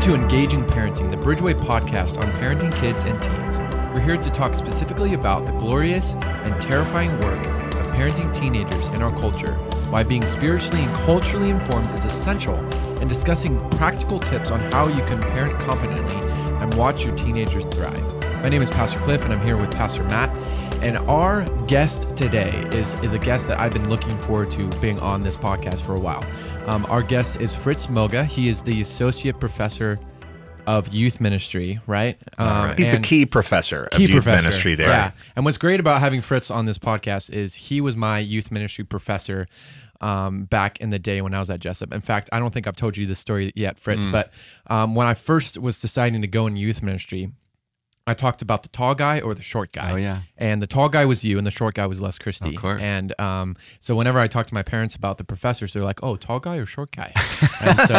Welcome to Engaging Parenting, the Bridgeway podcast on parenting kids and teens. We're here to talk specifically about the glorious and terrifying work of parenting teenagers in our culture, why being spiritually and culturally informed is essential, and discussing practical tips on how you can parent confidently and watch your teenagers thrive. My name is Pastor Cliff, and I'm here with Pastor Matt. And our guest today is, is a guest that I've been looking forward to being on this podcast for a while. Um, our guest is Fritz Moga. He is the Associate Professor of Youth Ministry, right? Um, He's the key professor of key youth professor. ministry there. Yeah. And what's great about having Fritz on this podcast is he was my youth ministry professor um, back in the day when I was at Jessup. In fact, I don't think I've told you this story yet, Fritz, Mm. but um, when I first was deciding to go in youth ministry, I talked about the tall guy or the short guy. Oh, yeah. And the tall guy was you, and the short guy was Les Christie. Of course. And um, so whenever I talk to my parents about the professors, they're like, "Oh, tall guy or short guy?" and so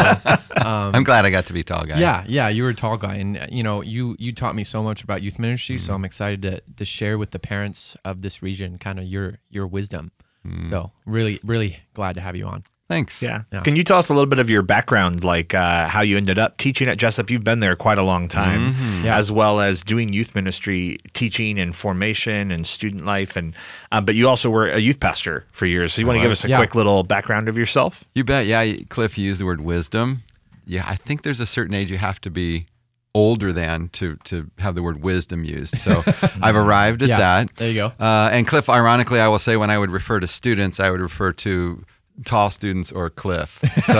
um, I'm glad I got to be tall guy. yeah, yeah, you were a tall guy, and you know, you you taught me so much about youth ministry. Mm-hmm. So I'm excited to to share with the parents of this region kind of your your wisdom. Mm. So really, really glad to have you on. Thanks. Yeah. Yeah. Can you tell us a little bit of your background, like uh, how you ended up teaching at Jessup? You've been there quite a long time, Mm-hmm. Yeah. as well as doing youth ministry, teaching and formation and student life, and um, but you also were a youth pastor for years. So you want to give us a Yeah. quick little background of yourself? You bet. Yeah, Cliff, you used the word wisdom. Yeah, I think there's a certain age you have to be older than to to have the word wisdom used. So I've arrived at Yeah, that. there you go. Uh, and Cliff, ironically, I will say when I would refer to students, I would refer to tall students or Cliff. So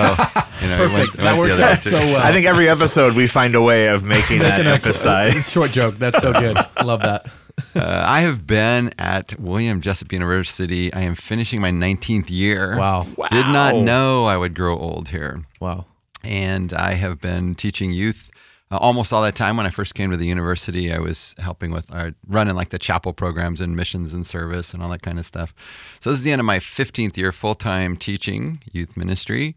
you know, it went- Perfect. That works out so well. I think every episode we find a way of making that emphasize. Short joke. That's so good. Love that. Uh, I have been at William Jessup University. I am finishing my 19th year. Wow. wow. Did not know I would grow old here. Wow. and I have been teaching youth uh, almost all that time. When I first came to the university, I was helping with uh, running like the chapel programs and missions and service and all that kind of stuff. So this is the end of my 15th year full time teaching youth ministry.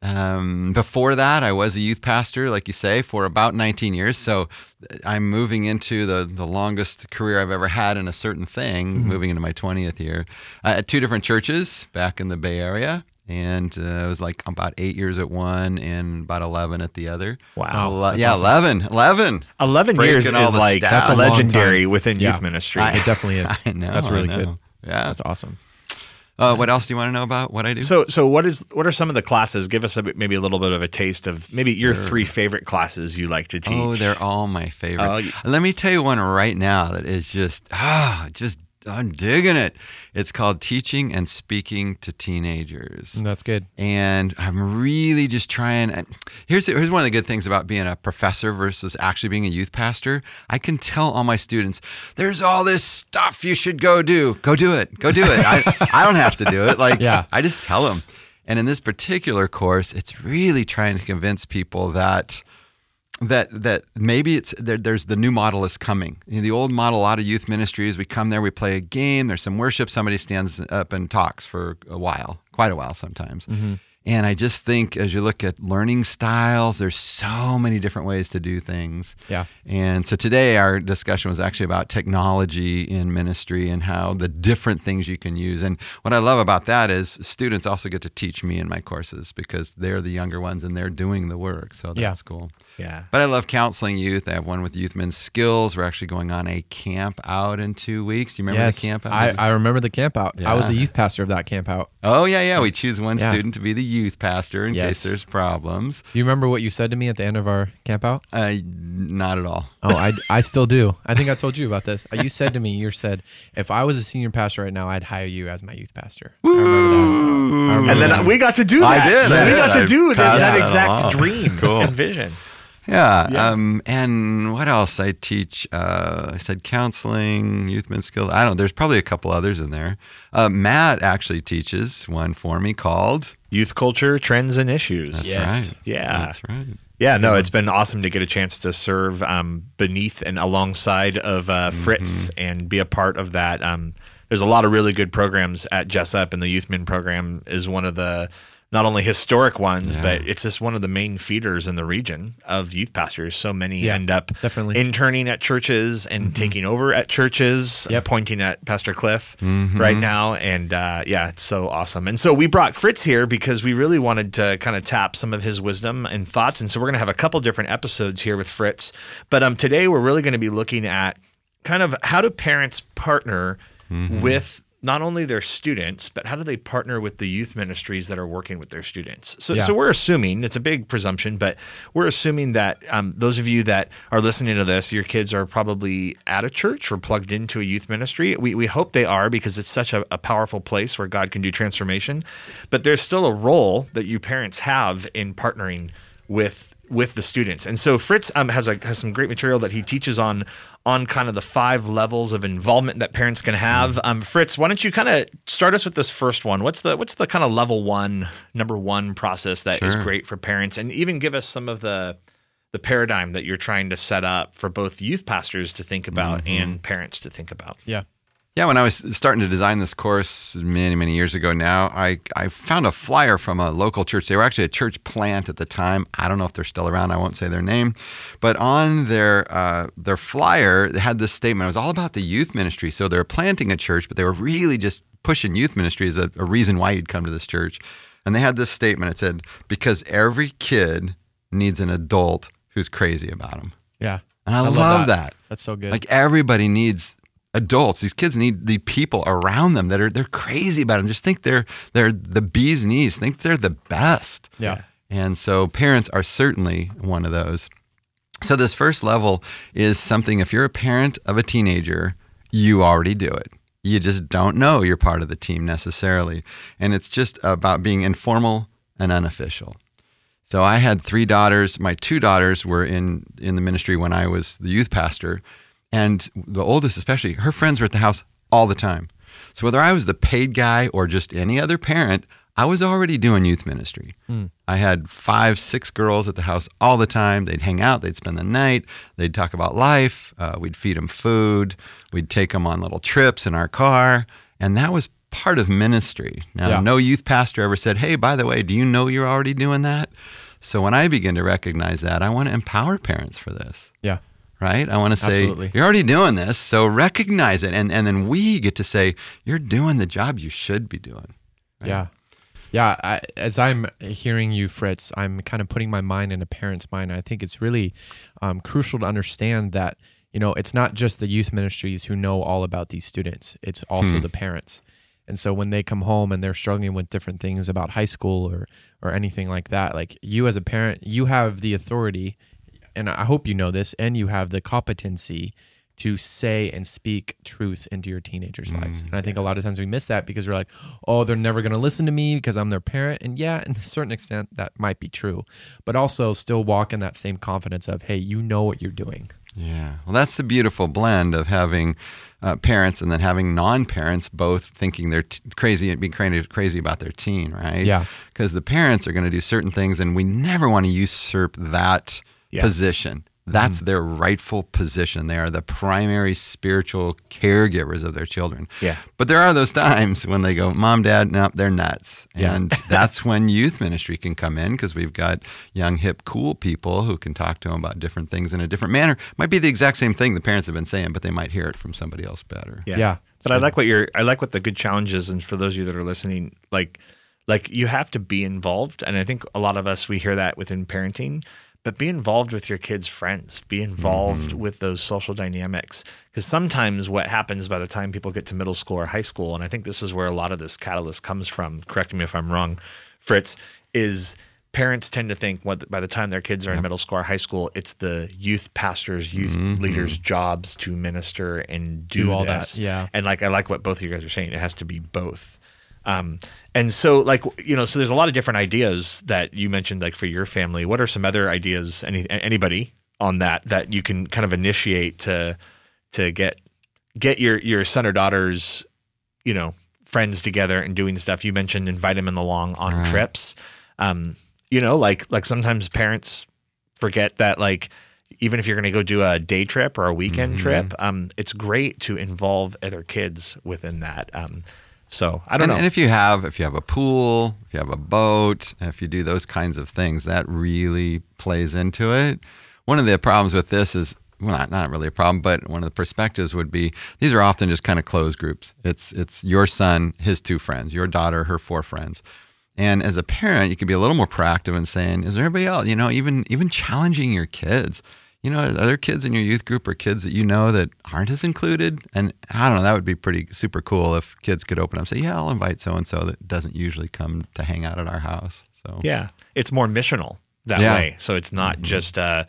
Um, before that, I was a youth pastor, like you say, for about 19 years. So uh, I'm moving into the, the longest career I've ever had in a certain thing, moving into my 20th year uh, at two different churches back in the Bay Area. And uh, it was like about eight years at one and about 11 at the other. Wow. Ele- yeah, awesome. 11. 11. 11 years Breaking is like stats. That's a legendary within Yeah. youth ministry. It definitely is. I know. That's really I good. Yeah. That's awesome. Uh, what else do you want to know about what I do? So, so what is what are some of the classes? Give us a maybe a little bit of a taste of maybe your three favorite classes you like to teach. Oh, they're all my favorite. Oh, y- Let me tell you one right now that is just ah, just I'm digging it. It's called Teaching and Speaking to Teenagers. That's good. And I'm really just trying. and Here's here's one of the good things about being a professor versus actually being a youth pastor. I can tell all my students, "There's all this stuff you should go do. Go do it. Go do it." I, I don't have to do it. Like Yeah. I just tell them. And in this particular course, it's really trying to convince people that that that maybe it's there, there's the new model is coming. You know, the old model, a lot of youth ministries, we come there, we play a game, there's some worship, somebody stands up and talks for a while, quite a while sometimes. Mm-hmm. And I just think as you look at learning styles, there's so many different ways to do things. Yeah. And so today our discussion was actually about technology in ministry and how the different things you can use. And what I love about that is students also get to teach me in my courses because they're the younger ones and they're doing the work. So that's Yeah. cool. Yeah. But I love counseling youth. I have one with Youth Men's Skills. We're actually going on a camp out in two weeks. Do you remember yes. the camp out? I, I remember the camp out. I was the youth pastor of that camp out. oh, yeah, yeah. We choose one Yeah. student to be the youth pastor in Yes. case there's problems. Do you remember what you said to me at the end of our camp out? Uh, not at all. Oh, I, I still do. I think I told you about this. Uh, You said to me, you said, if I was a senior pastor right now, I'd hire you as my youth pastor. I remember that. I remember And then that. we got to do that. I did, I we did. got to do that, that that exact dream Cool. and vision. Yeah. Yeah. Um, and what else? I teach, uh, I said counseling, youth men's skills. I don't know. There's probably a couple others in there. Uh, Matt actually teaches one for me called. Youth culture, trends, and issues. That's Yes. right. Yeah. That's right. Yeah, no, it's been awesome to get a chance to serve um, beneath and alongside of uh, Fritz and be a part of that. Um, there's a lot of really good programs at Jessup, and the Youth Men program is one of the not only historic ones, Yeah. but it's just one of the main feeders in the region of youth pastors. So many Yeah, end up definitely. interning at churches and taking over at churches, Yep. pointing at Pastor Cliff right now. And uh, yeah, it's so awesome. And so we brought Fritz here because we really wanted to kind of tap some of his wisdom and thoughts. And so we're going to have a couple different episodes here with Fritz. But um, today we're really going to be looking at kind of how do parents partner with not only their students, but how do they partner with the youth ministries that are working with their students? So, Yeah. so we're assuming it's a big presumption, but we're assuming that um, those of you that are listening to this, your kids are probably at a church or plugged into a youth ministry. We, we hope they are because it's such a, a powerful place where God can do transformation. But there's still a role that you parents have in partnering with with the students. And so Fritz um, has a has some great material that he teaches on on kind of the five levels of involvement that parents can have. Um, Fritz, why don't you kind of start us with this first one? What's the what's the kind of level one, number one process that is Sure. great for parents, and even give us some of the the paradigm that you're trying to set up for both youth pastors to think about and parents to think about. Yeah. Yeah, when I was starting to design this course many, many years ago now, I, I found a flyer from a local church. They were actually a church plant at the time. I don't know if they're still around. I won't say their name. But on their uh, their flyer, they had this statement. It was all about the youth ministry. So they're planting a church, but they were really just pushing youth ministry as a, a reason why you'd come to this church. And they had this statement. It said, because every kid needs an adult who's crazy about them. Yeah. And I, love, that. That's so good. Like everybody needs adults. These kids need the people around them that are they're crazy about them. Just think they're they're the bee's knees. Think they're the best. yeah. And so parents are certainly one of those. So this first level is something if you're a parent of a teenager, you already do it. You just don't know you're part of the team necessarily. And it's just about being informal and unofficial. So I had three daughters. My two daughters were in in the ministry when I was the youth pastor, and the oldest especially, her friends were at the house all the time. So whether I was the paid guy or just any other parent, I was already doing youth ministry. I had five, six girls at the house all the time. They'd hang out, they'd spend the night, they'd talk about life. Uh, we'd feed them food, we'd take them on little trips in our car, and that was part of ministry. Now, Yeah. no youth pastor ever said, "Hey, by the way, do you know you're already doing that?" So when I begin to recognize that, I want to empower parents for this Yeah. Right? I want to say Absolutely. you're already doing this, so recognize it, and and then we get to say you're doing the job you should be doing. Yeah. Yeah. I, as I'm hearing you, Fritz, I'm kind of putting my mind in a parent's mind. I think it's really um, crucial to understand that, you know, it's not just the youth ministries who know all about these students, it's also the parents. And so when they come home and they're struggling with different things about high school or, or anything like that, like you as a parent, you have the authority, and I hope you know this, and you have the competency to say and speak truth into your teenagers' lives. And I think a lot of times we miss that because we're like, oh, they're never going to listen to me because I'm their parent. And yeah, in a certain extent, that might be true. But also still walk in that same confidence of, hey, you know what you're doing. Yeah. Well, that's the beautiful blend of having uh, parents and then having non-parents both thinking they're t- crazy and being crazy, crazy about their teen, right? Yeah. Because the parents are going to do certain things, and we never want to usurp that Yeah. position. That's mm. their rightful position. They are the primary spiritual caregivers of their children. Yeah. But there are those times when they go, Mom, Dad, no, they're nuts. Yeah. And that's when youth ministry can come in because we've got young, hip, cool people who can talk to them about different things in a different manner. Might be the exact same thing the parents have been saying, but they might hear it from somebody else better. Yeah. Yeah. But I like what you're I like what the good challenge is and for those of you that are listening, like like you have to be involved. And I think a lot of us we hear that within parenting, but be involved with your kids' friends. Be involved mm-hmm. with those social dynamics. Because sometimes what happens by the time people get to middle school or high school, and I think this is where a lot of this catalyst comes from, correct me if I'm wrong, Fritz, is parents tend to think what by the time their kids are in middle school or high school, it's the youth pastors, youth mm-hmm. leaders' jobs to minister and do, Do all that, yeah. And like I like what both of you guys are saying. It has to be both. Um, and so like you know, so there's a lot of different ideas that you mentioned, like for your family. What are some other ideas? Any anybody on that that you can kind of initiate to to get get your your son or daughter's you know friends together and doing stuff. You mentioned invite them along on Right. trips. Um, you know, like like sometimes parents forget that like even if you're going to go do a day trip or a weekend trip, um, it's great to involve other kids within that. Um, So I don't and, know. and if you have if you have a pool, if you have a boat, if you do those kinds of things, that really plays into it. One of the problems with this is well, not, not really a problem, but one of the perspectives would be these are often just kind of closed groups. It's it's your son, his two friends, your daughter, her four friends. And as a parent, you can be a little more proactive in saying, is there anybody else? You know, even even challenging your kids. You know, other kids in your youth group or kids that you know that aren't as included? And I don't know, that would be pretty super cool if kids could open up and say, Yeah, I'll invite so and so that doesn't usually come to hang out at our house. So yeah, it's more missional that Yeah. way. So it's not just uh,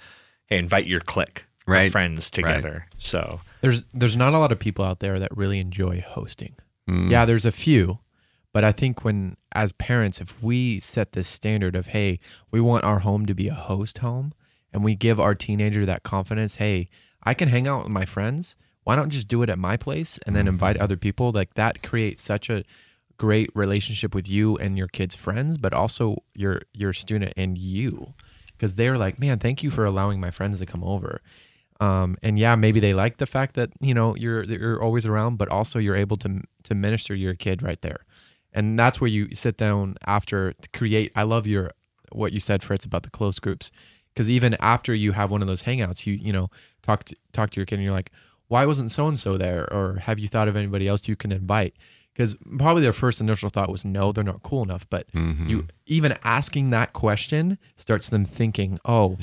hey, invite your clique of Right. friends together. So There's there's not a lot of people out there that really enjoy hosting. Yeah, there's a few, but I think when as parents, if we set this standard of hey, we want our home to be a host home, and we give our teenager that confidence, hey, I can hang out with my friends. Why not just do it at my place and then invite other people? Like that creates such a great relationship with you and your kids' friends, but also your your student and you, because they're like, man, thank you for allowing my friends to come over. Um, and yeah, maybe they like the fact that you know you're you're always around, but also you're able to to minister to your kid right there, and that's where you sit down after to create. I love your what you said, Fritz, about the close groups, because even after you have one of those hangouts, you you know talk to, talk to your kid, and you're like, why wasn't so and so there, or have you thought of anybody else you can invite? Because probably their first initial thought was no, they're not cool enough. But mm-hmm. you even asking that question starts them thinking, oh,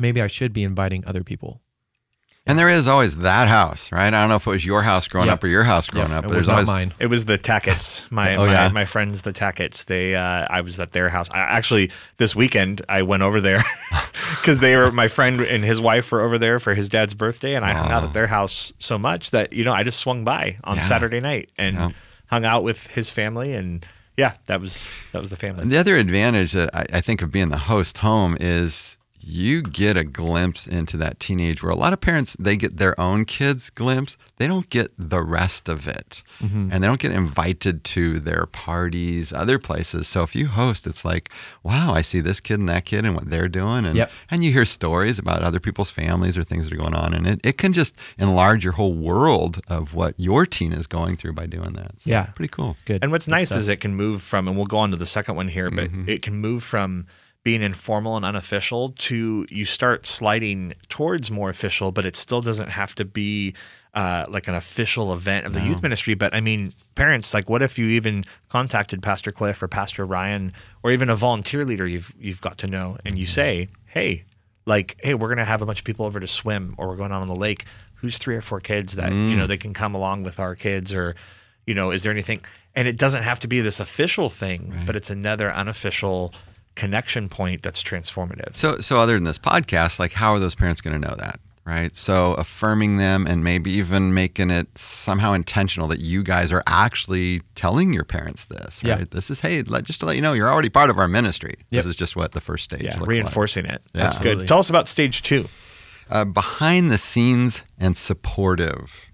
maybe I should be inviting other people. And there is always that house, right? I don't know if it was your house growing Yep. up or your house growing Yeah, up, it was not always mine. It was the Tacketts. My Oh, my, yeah? my friends, the Tacketts. They uh, I was at their house. I, actually, this weekend I went over there because they were my friend and his wife were over there for his dad's birthday, and I hung out at their house so much that you know I just swung by on Yeah. Saturday night and Yeah. hung out with his family, and yeah, that was that was the family. The other advantage that I, I think of being the host home is you get a glimpse into that teenage world. A lot of parents they get their own kids' glimpse. They don't get the rest of it, Mm-hmm. and they don't get invited to their parties, other places. So if you host, it's like, wow, I see this kid and that kid and what they're doing, and Yep. and you hear stories about other people's families or things that are going on, and it, it can just enlarge your whole world of what your teen is going through by doing that. So Yeah. pretty cool. Good. And what's Good nice stuff. is it can move from, and we'll go on to the second one here, but Mm-hmm. it can move from being informal and unofficial to you start sliding towards more official, but it still doesn't have to be uh, like an official event of the youth ministry. But I mean, parents, like, what if you even contacted Pastor Cliff or Pastor Ryan or even a volunteer leader you've you've got to know, and you Mm-hmm. say, hey, like, hey, we're gonna have a bunch of people over to swim, or we're going out on the lake. Who's three or four kids that you Mm. know they can come along with our kids, or you know, is there anything? And it doesn't have to be this official thing, but it's another unofficial connection point that's transformative. So, so other than this podcast, like how are those parents going to know that, right? So, affirming them and maybe even making it somehow intentional that you guys are actually telling your parents this, Yeah. right? This is hey, let, just to let you know, you're already part of our ministry. Yep. This is just what the first stage Yeah, looks like. reinforcing it. Yeah. That's Absolutely. good. Tell us about stage two. uh, behind the scenes and supportive.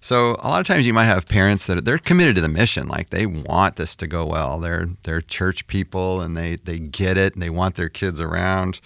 So a lot of times you might have parents that they're committed to the mission, like they want this to go well. They're they're church people and they they get it and they want their kids around,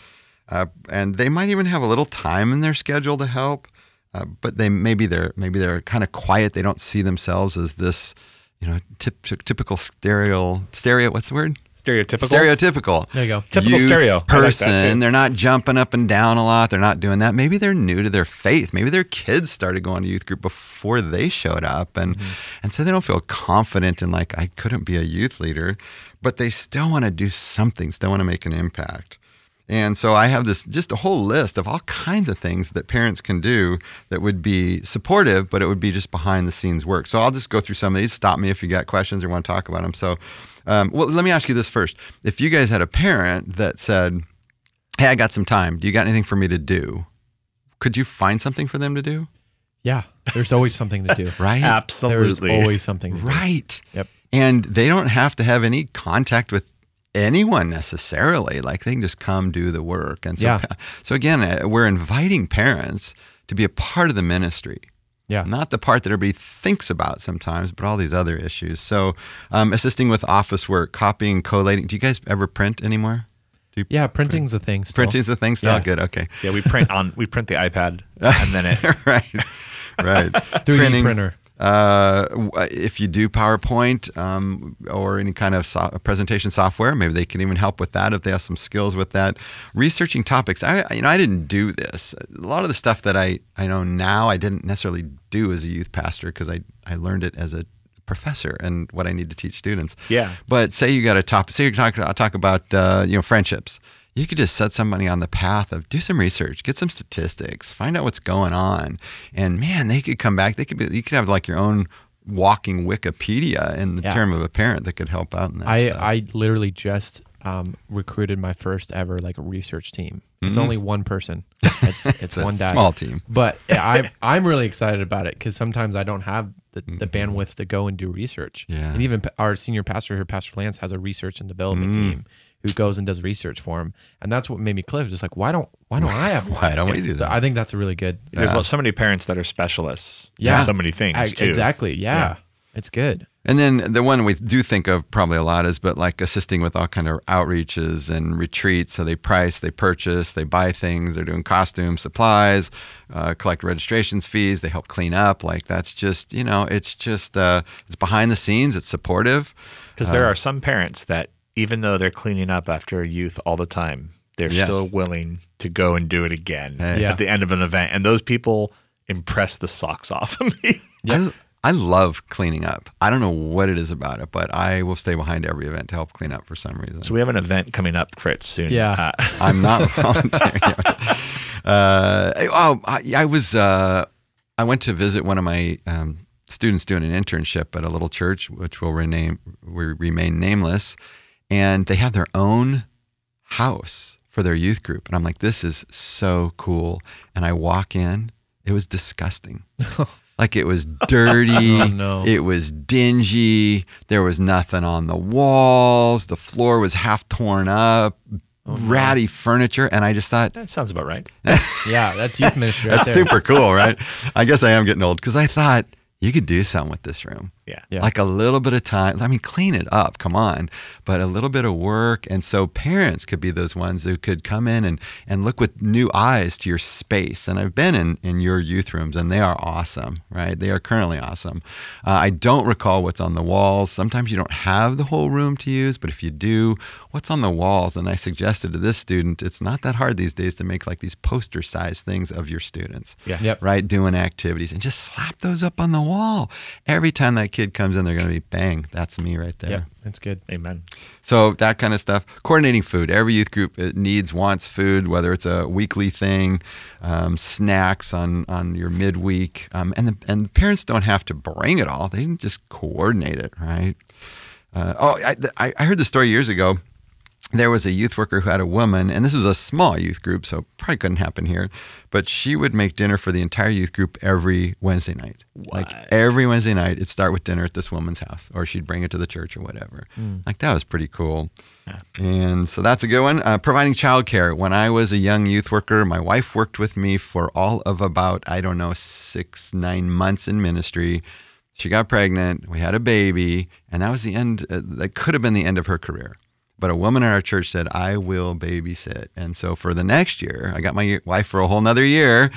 uh, and they might even have a little time in their schedule to help. Uh, but they maybe they're maybe they're kind of quiet. They don't see themselves as this, you know, typ- typical stereo stereo. What's the word? Stereotypical. Stereotypical. There you go. Typical youth stereo. I like person. they're not jumping up and down a lot. They're not doing that. Maybe they're new to their faith. Maybe their kids started going to youth group before they showed up, and Mm-hmm. and so they don't feel confident in like I couldn't be a youth leader, but they still want to do something. Still want to make an impact. And so I have this just a whole list of all kinds of things that parents can do that would be supportive, but it would be just behind the scenes work. So I'll just go through some of these. Stop me if you got questions or want to talk about them. So, um, well, let me ask you this first: If you guys had a parent that said, "Hey, I got some time. Do you got anything for me to do?" Could you find something for them to do? Yeah, there's always something to do. Right. Absolutely. There's always something to do. Right. Yep. And they don't have to have any contact with anyone necessarily. Like they can just come do the work. And so, Yeah. so again, uh, we're inviting parents to be a part of the ministry. Yeah. Not the part that everybody thinks about sometimes, but all these other issues. So, um, assisting with office work, copying, collating. Do you guys ever print anymore? Do you, Yeah, printing's a thing. Still. printing's a thing still? Yeah. Good. Okay. Yeah, we print on we print the iPad and then it right. Right. 3D Printing- printer. Uh, if you do PowerPoint um, or any kind of so- presentation software, maybe they can even help with that if they have some skills with that. Researching topics. I, I- you know, I didn't do this. A lot of the stuff that I, I know now, I didn't necessarily do as a youth pastor because I, I learned it as a professor and what I need to teach students. Yeah. But say you got a topic. say you're talking talk about uh, you know friendships. You could just set somebody on the path of do some research, get some statistics, find out what's going on, and man, they could come back. They could be, you could have like your own walking Wikipedia in the Yeah. term of a parent that could help out in that I, stuff. I literally just um, recruited my first ever like research team. It's Mhm. only one person. It's it's, It's one dad. small team. But I I'm really excited about it because sometimes I don't have the, the Mhm. bandwidth to go and do research. Yeah. And even our senior pastor here, Pastor Lance, has a research and development Mm. team who goes and does research for him. And that's what made me click. Just like why don't why don't I have one? Why don't we do So that? I think that's a really good. There's Yeah. so many parents that are specialists. Yeah. in so many things Ag- too. Exactly. Yeah. Yeah. It's good. And then the one we do think of probably a lot is, but like assisting with all kind of outreaches and retreats. So they price, they purchase, they buy things. They're doing costumes, supplies, uh, collect registrations fees. They help clean up. Like that's just you know, it's just uh, it's behind the scenes. It's supportive. Because there are some parents that, even though they're cleaning up after a youth all the time, they're Yes. still willing to go and do it again Hey. Yeah. at the end of an event. And those people impress the socks off of me. I, I love cleaning up. I don't know what it is about it, but I will stay behind every event to help clean up for some reason. so we have an event coming up, Fritz, soon. Yeah. Uh, I'm not volunteering. uh, oh, I, I was. Uh, I went to visit one of my um, students doing an internship at a little church, which will rename will remain nameless, and they have their own house for their youth group, and I'm like, this is so cool. And I walk in, it was disgusting. Like it was oh, dirty. Oh, no. It was dingy. There was nothing on the walls. The floor was half torn up. Oh, ratty furniture, and I just thought that sounds about right. Yeah. That's youth ministry. right that's there. super cool, right? I guess I am getting old because I thought you could do something with this room. Yeah. Yeah. Like a little bit of time. I mean, clean it up, come on, but a little bit of work. And so parents could be those ones who could come in and, and look with new eyes to your space. And I've been in, in your youth rooms and they are awesome, right? They are currently awesome. Uh, I don't recall what's on the walls. Sometimes you don't have the whole room to use, but if you do, what's on the walls? And I suggested to this student, it's not that hard these days to make like these poster sized things of your students Yeah. Yep. right? Doing activities and just slap those up on the wall. Every time that kid comes in, they're going to be bang. That's me right there. Yep. That's good. Amen. So that kind of stuff. Coordinating food. Every youth group it needs, wants food, whether it's a weekly thing, um, snacks on on your midweek, um, and the, and parents don't have to bring it all. They can just coordinate it, right? Uh, oh, I, I I heard the story years ago there was a youth worker who had a woman, and this was a small youth group, so probably couldn't happen here. But she would make dinner for the entire youth group every Wednesday night. Like every Wednesday night, it'd start with dinner at this woman's house, or she'd bring it to the church or whatever. Like that was pretty cool. Yeah. And so that's a good one. Uh, providing childcare. When I was a young youth worker, my wife worked with me for all of about, I don't know, six, nine months in ministry. She got pregnant. We had a baby, and that was the end. Uh, that could have been the end of her career. But a woman in our church said, I will babysit. And so for the next year, I got my wife for a whole nother year.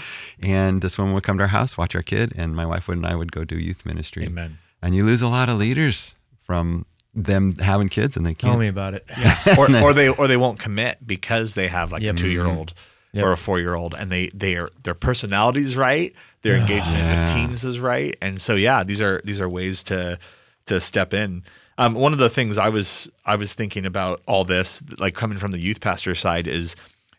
And this woman would come to our house, watch our kid, and my wife would and I would go do youth ministry. Amen. And you lose a lot of leaders from them having kids and they Tell can't. Tell me about it. or, or they or they won't commit because they have like Yep. a two year old Yep. Mm-hmm. or a four year old and they they are their personality's right their engagement Yeah. with teens is right and so yeah these are these are ways to to step in um, one of the things I was I was thinking about all this like coming from the youth pastor side is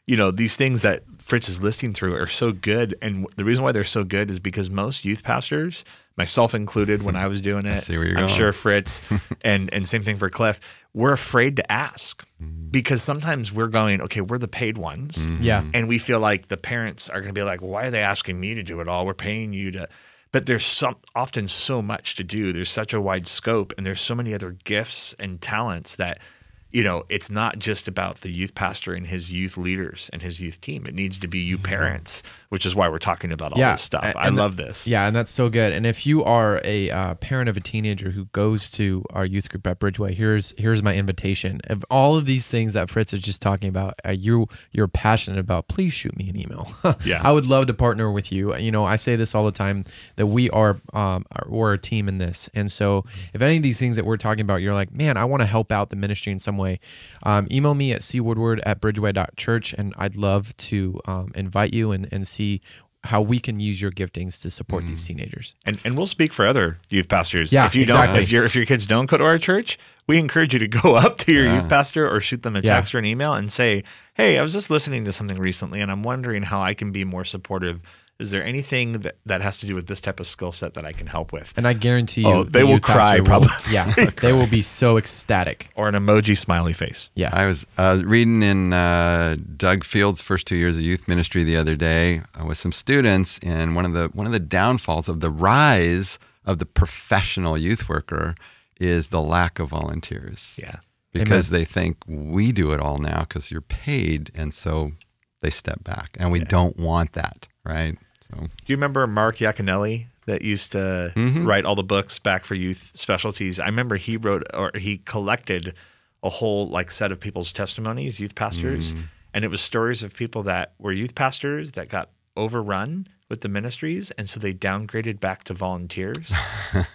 you know these things that Fritz is listing through are so good and the reason why they're so good is because most youth pastors myself included when I was doing it see where you're I'm going. sure Fritz and and same thing for Cliff we're afraid to ask Mm-hmm. because sometimes we're going okay we're the paid ones Yeah. and we feel like the parents are going to be like why are they asking me to do it all we're paying you to but there's some often so much to do. There's such a wide scope and there's so many other gifts and talents that you know, it's not just about the youth pastor and his youth leaders and his youth team. It needs to be you parents, which is why we're talking about all Yeah, this stuff. I love this. Yeah, and that's so good. And if you are a uh, parent of a teenager who goes to our youth group at Bridgeway, here's here's my invitation. Of all of these things that Fritz is just talking about, uh, you you're passionate about, please shoot me an email. Yeah. I would love to partner with you. You know, I say this all the time that we are um, we're a team in this, and so if any of these things that we're talking about, you're like, man, I want to help out the ministry in some way. Um, email me at cwoodward at bridgeway.church, and I'd love to um, invite you and, and see how we can use your giftings to support these teenagers. And, and we'll speak for other youth pastors. Yeah, if you exactly. don't, if your if your kids don't go to our church, we encourage you to go up to your youth pastor or shoot them a Yeah. text or an email and say, "Hey, I was just listening to something recently, and I'm wondering how I can be more supportive. Is there anything that, that has to do with this type of skill set that I can help with?" And I guarantee you, Oh, the they will youth cry, probably. yeah, they will be so ecstatic. Or an emoji smiley face. Yeah. I was uh, reading in uh, Doug Fields' first two years of youth ministry the other day uh, with some students, and one of the one of the downfalls of the rise of the professional youth worker is the lack of volunteers. Yeah. because they think we do it all now because you're paid, and so they step back, and we don't want that, right? So. Do you remember Mark Yaconelli that used to mm-hmm. write all the books back for youth specialties? I remember he wrote or he collected a whole like set of people's testimonies, youth pastors, mm-hmm. and it was stories of people that were youth pastors that got overrun with the ministries and so they downgraded back to volunteers.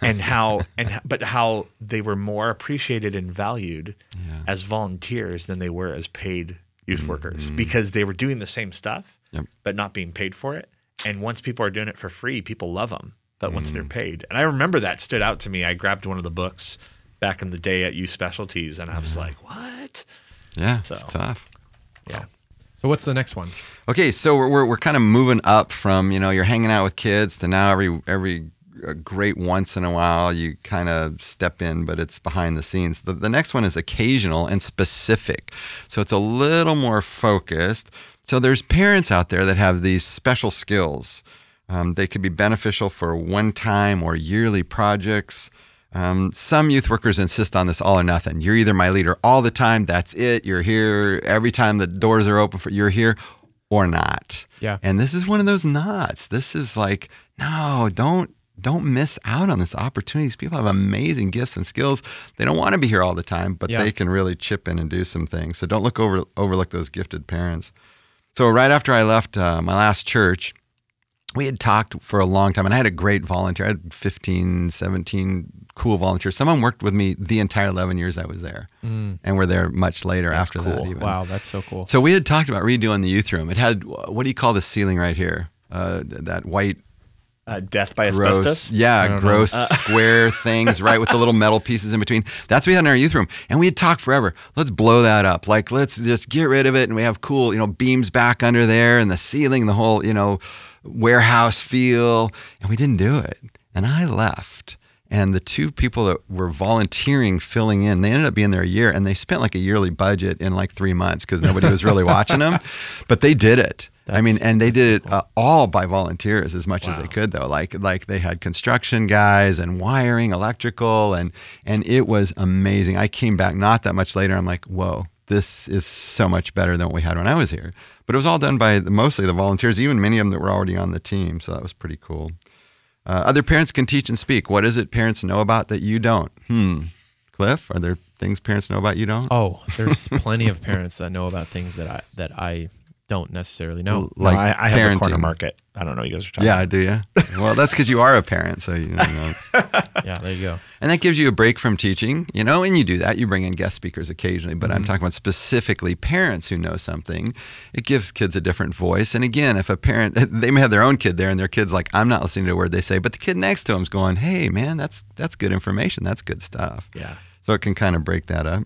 And how and but how they were more appreciated and valued as volunteers than they were as paid youth workers mm-hmm. because they were doing the same stuff Yep. but not being paid for it. And once people are doing it for free, people love them. But once they're paid, and I remember that stood out to me. I grabbed one of the books back in the day at Youth Specialties, and I was like, "What?" yeah, So- it's tough. Yeah, So what's the next one? Okay, so we're, we're, we're kind of moving up from you know you're hanging out with kids to now every every uh, great once in a while you kind of step in, but it's behind the scenes. The, the next one is occasional and specific, so it's a little more focused. So there's parents out there that have these special skills. Um, they could be beneficial for one-time or yearly projects. Um, some youth workers insist on this all or nothing. You're either my leader all the time, that's it. You're here every time the doors are open for you're here or not. Yeah. And this is one of those nots. This is like, no, don't don't miss out on this opportunity. These people have amazing gifts and skills. They don't want to be here all the time, but Yeah. they can really chip in and do some things. So don't look over overlook those gifted parents. So right after I left uh, my last church, we had talked for a long time and I had a great volunteer. I had 15, 17 cool volunteers. Someone worked with me the entire 11 years I was there and were there much later after that. Even. Wow, that's so cool. So we had talked about redoing the youth room. It had, what do you call the ceiling right here? Uh, th- that white uh, death by gross, asbestos. yeah, don't gross square things, right, with the little metal pieces in between. That's what we had in our youth room, and we had talked forever. Let's blow that up. Like, let's just get rid of it, and we have cool, you know, beams back under there, and the ceiling, the whole, you know, warehouse feel. And we didn't do it, and I left. And the two people that were volunteering, filling in, they ended up being there a year, and they spent like a yearly budget in like three months because nobody was really watching them. But they did it. I mean, and they did so it uh, all by volunteers as much as they could, though. Like, like they had construction guys and wiring, electrical, and and it was amazing. I came back not that much later. I'm like, whoa, this is so much better than what we had when I was here. But it was all done by the, mostly the volunteers, even many of them that were already on the team. So that was pretty cool. Uh, other parents can teach and speak. What is it parents know about that you don't? Hmm. Cliff, are there things parents know about you don't? Oh, there's plenty of parents that know about things that I that I don't necessarily know. No, I, I have the corner market. I don't know. what You guys are talking. Yeah, I do you? Well, that's because you are a parent, so you know. Yeah, there you go. And that gives you a break from teaching, you know, and you do that. You bring in guest speakers occasionally, but I'm mm-hmm. talking about specifically parents who know something. It gives kids a different voice. And again, if a parent, they may have their own kid there and their kid's like, I'm not listening to a word they say, but the kid next to him's going, hey, man, that's, that's good information. That's good stuff. Yeah. So it can kind of break that up.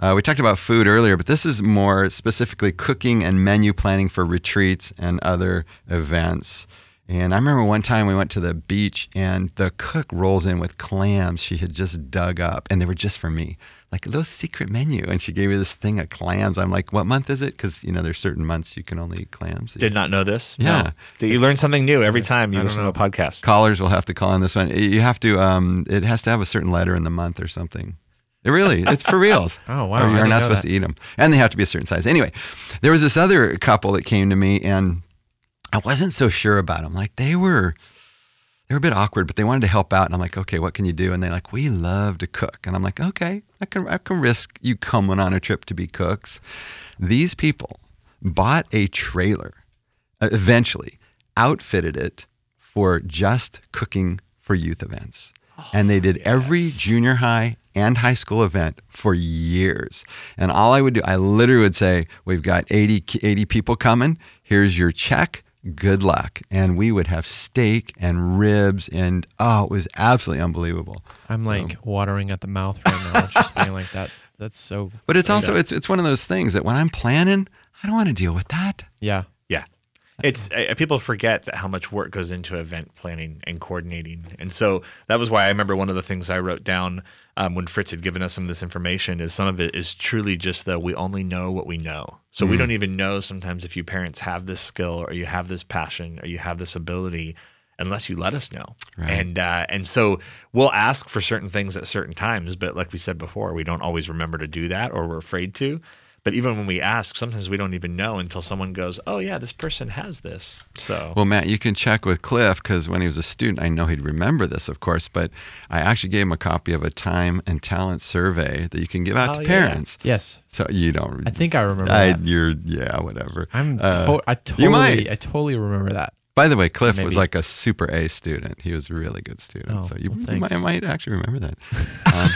Uh, we talked about food earlier, but this is more specifically cooking and menu planning for retreats and other events. And I remember one time we went to the beach and the cook rolls in with clams she had just dug up, and they were just for me, like a little secret menu. And she gave me this thing of clams. I'm like, what month is it? Because, you know, there's certain months you can only eat clams. Did not know this. Yeah. No. So you learn something new every time you listen know. to a podcast. Callers will have to call on this one. You have to, um, it has to have a certain letter in the month or something. Really, it's for reals. Oh, wow, Or you're didn't supposed that. to eat them, and they have to be a certain size. Anyway, there was this other couple that came to me, and I wasn't so sure about them. Like they were, they were a bit awkward, but they wanted to help out, and I'm like, okay, what can you do? And they're like, we love to cook, and I'm like, okay, I can, I can risk you coming on a trip to be cooks. These people bought a trailer, eventually outfitted it for just cooking for youth events. Oh, and they did every junior high and high school event for years. And all I would do, I literally would say, We've got 80, 80 people coming. Here's your check. Good luck. And we would have steak and ribs. And oh, it was absolutely unbelievable. I'm like watering at the mouth right now, just being like that. That's so. But it's also, it's, it's one of those things that when I'm planning, I don't want to deal with that. Yeah. It's uh, people forget that how much work goes into event planning and coordinating, and so that was why I remember one of the things I wrote down um, when Fritz had given us some of this information is some of it is truly just that we only know what we know, so we don't even know sometimes if you parents have this skill or you have this passion or you have this ability unless you let us know. Right. And uh, and so we'll ask for certain things at certain times, but like we said before, we don't always remember to do that or we're afraid to. But even when we ask, sometimes we don't even know until someone goes, "Oh yeah, this person has this." So Well, Matt, you can check with Cliff because when he was a student, I know he'd remember this, of course, but I actually gave him a copy of a time and talent survey that you can give out Oh, to yeah. parents. Yes. So you don't. I think I remember I, that. You're, yeah, whatever. I'm. Uh, to- I you totally. might. I totally remember that. By the way, Cliff was like a super A student. He was a really good student. Oh, so you, well, you might, might actually remember that. Um,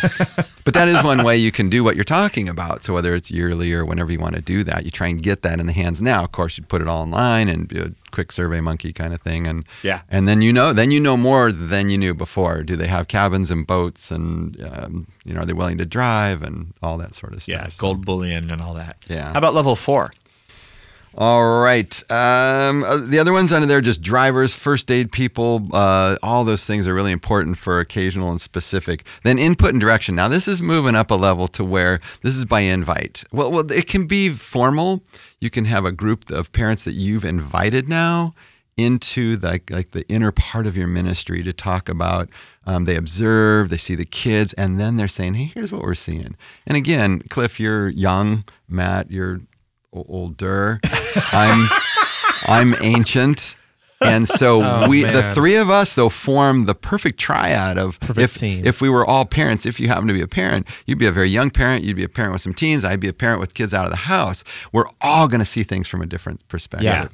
but that is one way you can do what you're talking about. So whether it's yearly or whenever you want to do that, you try and get that in the hands now. Of course, you put it all online and do a quick survey monkey kind of thing. And Yeah. and then you know, then you know more than you knew before. Do they have cabins and boats and um, you know, are they willing to drive and all that sort of stuff. yeah, gold bullion and all that. Yeah. How about level four? All right. Um, uh, the other ones under there, just drivers, first aid people, uh, all those things are really important for occasional and specific. Then input and direction. Now, this is moving up a level to where this is by invite. Well, well, it can be formal. You can have a group of parents that you've invited now into the, like the inner part of your ministry to talk about. Um, they observe, they see the kids, and then they're saying, "Hey, here's what we're seeing." And again, Cliff, you're young. Matt, you're older. I'm I'm ancient. And so Oh, we the three of us though form the perfect triad of Perfect if team. if we were all parents, if you happen to be a parent, you'd be a very young parent, you'd be a parent with some teens, I'd be a parent with kids out of the house. We're all going to see things from a different perspective. Yeah.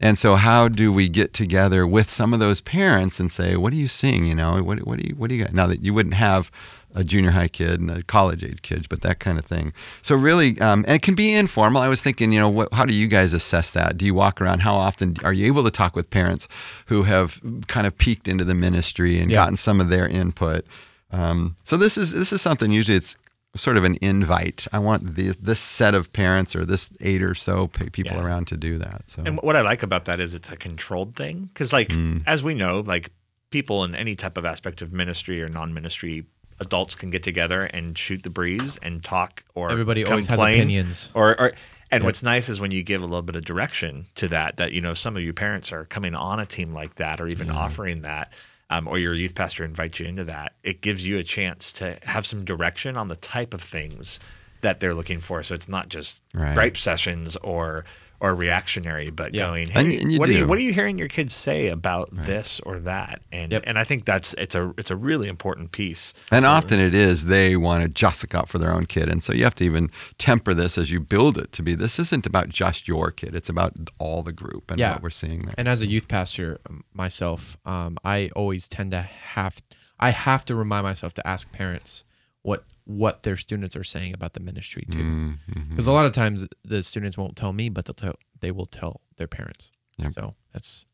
And so how do we get together with some of those parents and say, what are you seeing, you know? What what do you what do you got? Now that you wouldn't have a junior high kid and a college age kid, but that kind of thing. So really, um, and it can be informal. I was thinking, you know, what, how do you guys assess that? Do you walk around? How often are you able to talk with parents who have kind of peeked into the ministry and Yeah. gotten some of their input? Um, so this is this is something. Usually, it's sort of an invite. I want the, this set of parents or this eight or so people Yeah. around to do that. So And what I like about that is it's a controlled thing because, like, mm. as we know, like people in any type of aspect of ministry or non-ministry, adults can get together and shoot the breeze and talk or Everybody always has complain opinions. Or, or and what's nice is when you give a little bit of direction to that. That you know, some of your parents are coming on a team like that, or even mm. offering that. Um, or your youth pastor invites you into that, it gives you a chance to have some direction on the type of things that they're looking for. So it's not just Right. gripe sessions or or reactionary, but Yeah. going, hey, and you what are you what are you hearing your kids say about this or that? And Yep. and I think that's it's a it's a really important piece. And often it is they want to just look out for their own kid. And so you have to even temper this as you build it to be this isn't about just your kid, it's about all the group and Yeah. what we're seeing there. And as a youth pastor um, myself, um, I always tend to have I have to remind myself to ask parents what what their students are saying about the ministry too, Mm-hmm. because a lot of times the students won't tell me, but they'll tell, they will tell their parents. Yep. So that's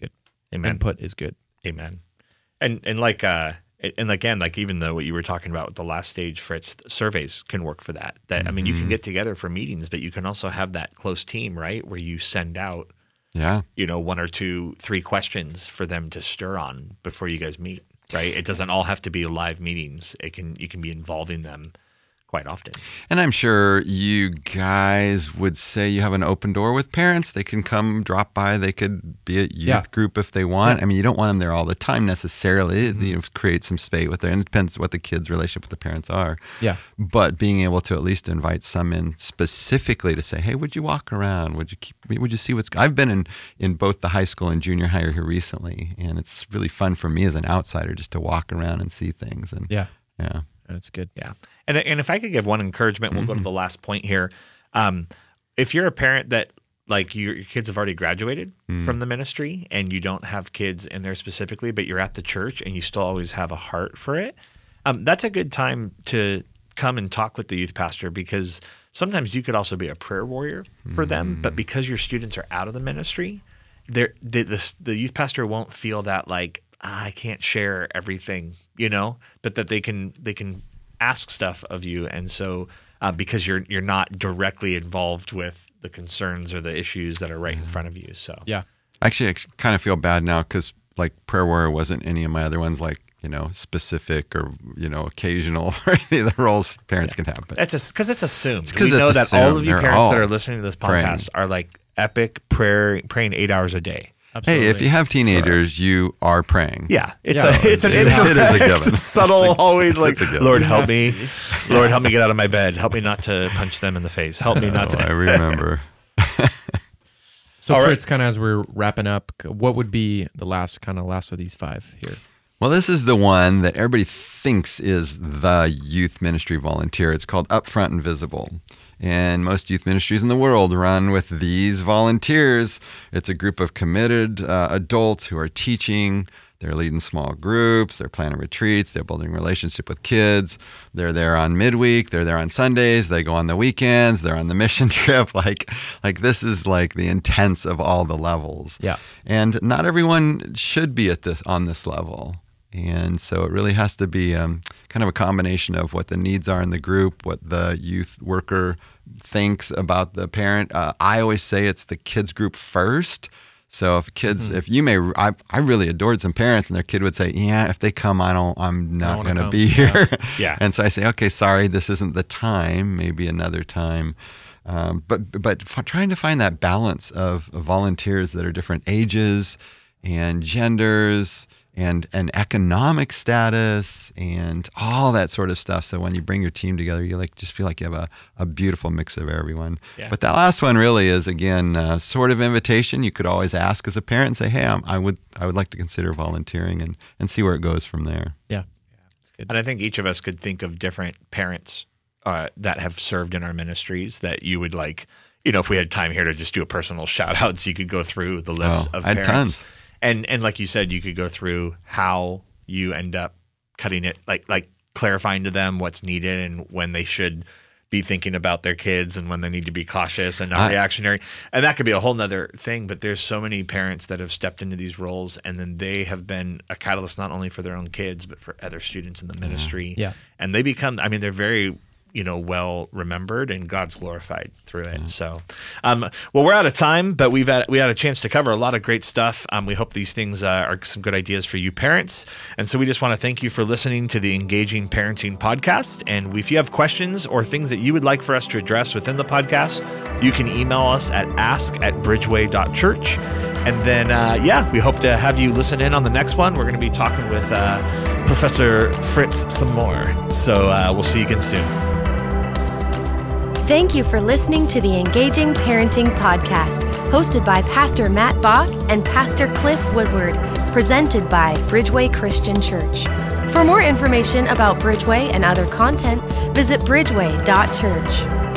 good. Amen. Input is good. Amen. And and like uh and again, like even though what you were talking about with the last stage, Fritz, surveys can work for that. That I mean, you Mm-hmm. can get together for meetings, but you can also have that close team, right, where you send out, Yeah. you know, one or two, three questions for them to stir on before you guys meet, right? It doesn't all have to be live meetings. It can you can be involving them quite often. And I'm sure you guys would say you have an open door with parents. They can come drop by. They could be at youth Yeah. group if they want. Yeah. I mean, you don't want them there all the time necessarily. Mm-hmm. You know, create some space with them. And it depends what the kids' relationship with the parents are. Yeah. But being able to at least invite some in specifically to say, hey, would you walk around? Would you keep? Would you see what's? I've been in in both the high school and junior high here recently, and it's really fun for me as an outsider just to walk around and see things. And Yeah. yeah. That's good. Yeah. And and if I could give one encouragement, we'll go to the last point here. Um, if you're a parent that like your, your kids have already graduated from the ministry and you don't have kids in there specifically, but you're at the church and you still always have a heart for it, um, that's a good time to come and talk with the youth pastor because sometimes you could also be a prayer warrior for them, but because your students are out of the ministry, the, the the youth pastor won't feel that like "Ah, I can't share everything, you know, but that they can they can ask stuff of you, and so uh, because you're you're not directly involved with the concerns or the issues that are right in front of you, so Yeah. Actually, I kind of feel bad now because like prayer warrior wasn't any of my other ones like you know specific or you know occasional or any of the roles parents can have. But That's because it's assumed. 'cause we know it's that all of you They're parents that are listening to this praying. podcast are like epic prayer praying eight hours a day. Absolutely. hey, if you have teenagers, you are praying. Yeah, it's Yeah, a it's an it- it is a indirect, given. subtle, always like it's a given. Lord help me, Lord help me get out of my bed, help me not to punch them in the face, help me not Oh, I to. remember. So All right. Fritz, kind of as we're wrapping up, what would be the last kind of last of these five here? Well, this is the one that everybody thinks is the youth ministry volunteer. It's called Upfront and Visible. And most youth ministries in the world run with these volunteers. It's a group of committed uh, adults who are teaching. They're leading small groups. They're planning retreats. They're building relationship with kids. They're there on midweek. They're there on Sundays. They go on the weekends. They're on the mission trip. Like, like this is like the intense of all the levels. Yeah. And not everyone should be at this on this level. And so it really has to be um, kind of a combination of what the needs are in the group, what the youth worker thinks about the parent. Uh, I always say it's the kids group first. So if kids, if you may, I, I really adored some parents, and their kid would say, "Yeah, if they come, I don't, I'm not going to come." be Yeah. here." Yeah. And so I say, "Okay, sorry, this isn't the time. Maybe another time." Um, but but f- trying to find that balance of, of volunteers that are different ages and genders and and economic status and all that sort of stuff. So when you bring your team together, you like just feel like you have a, a beautiful mix of everyone. Yeah. But that last one really is again uh, sort of invitation. You could always ask as a parent and say, "Hey, I'm, I would I would like to consider volunteering and and see where it goes from there." Yeah. Yeah and I think each of us could think of different parents uh, that have served in our ministries that you would like. You know, if we had time here to just do a personal shout out, so you could go through the list Oh, of I had parents. tons. And and like you said, you could go through how you end up cutting it, like like clarifying to them what's needed and when they should be thinking about their kids and when they need to be cautious and not I- reactionary. And that could be a whole nother thing, but there's so many parents that have stepped into these roles and then they have been a catalyst not only for their own kids, but for other students in the mm. ministry. Yeah. And they become, I mean, they're very, you know, well remembered and God's glorified through it. So, um, well, we're out of time, but we've had, we had a chance to cover a lot of great stuff. Um, we hope these things uh, are some good ideas for you parents. And so we just want to thank you for listening to the Engaging Parenting podcast. And if you have questions or things that you would like for us to address within the podcast, you can email us at ask at bridgeway.church. And then, uh, yeah, we hope to have you listen in on the next one. We're going to be talking with uh, Professor Fritz some more. So uh, we'll see you again soon. Thank you for listening to the Engaging Parenting Podcast, hosted by Pastor Matt Bach and Pastor Cliff Woodward, presented by Bridgeway Christian Church. For more information about Bridgeway and other content, visit bridgeway.church.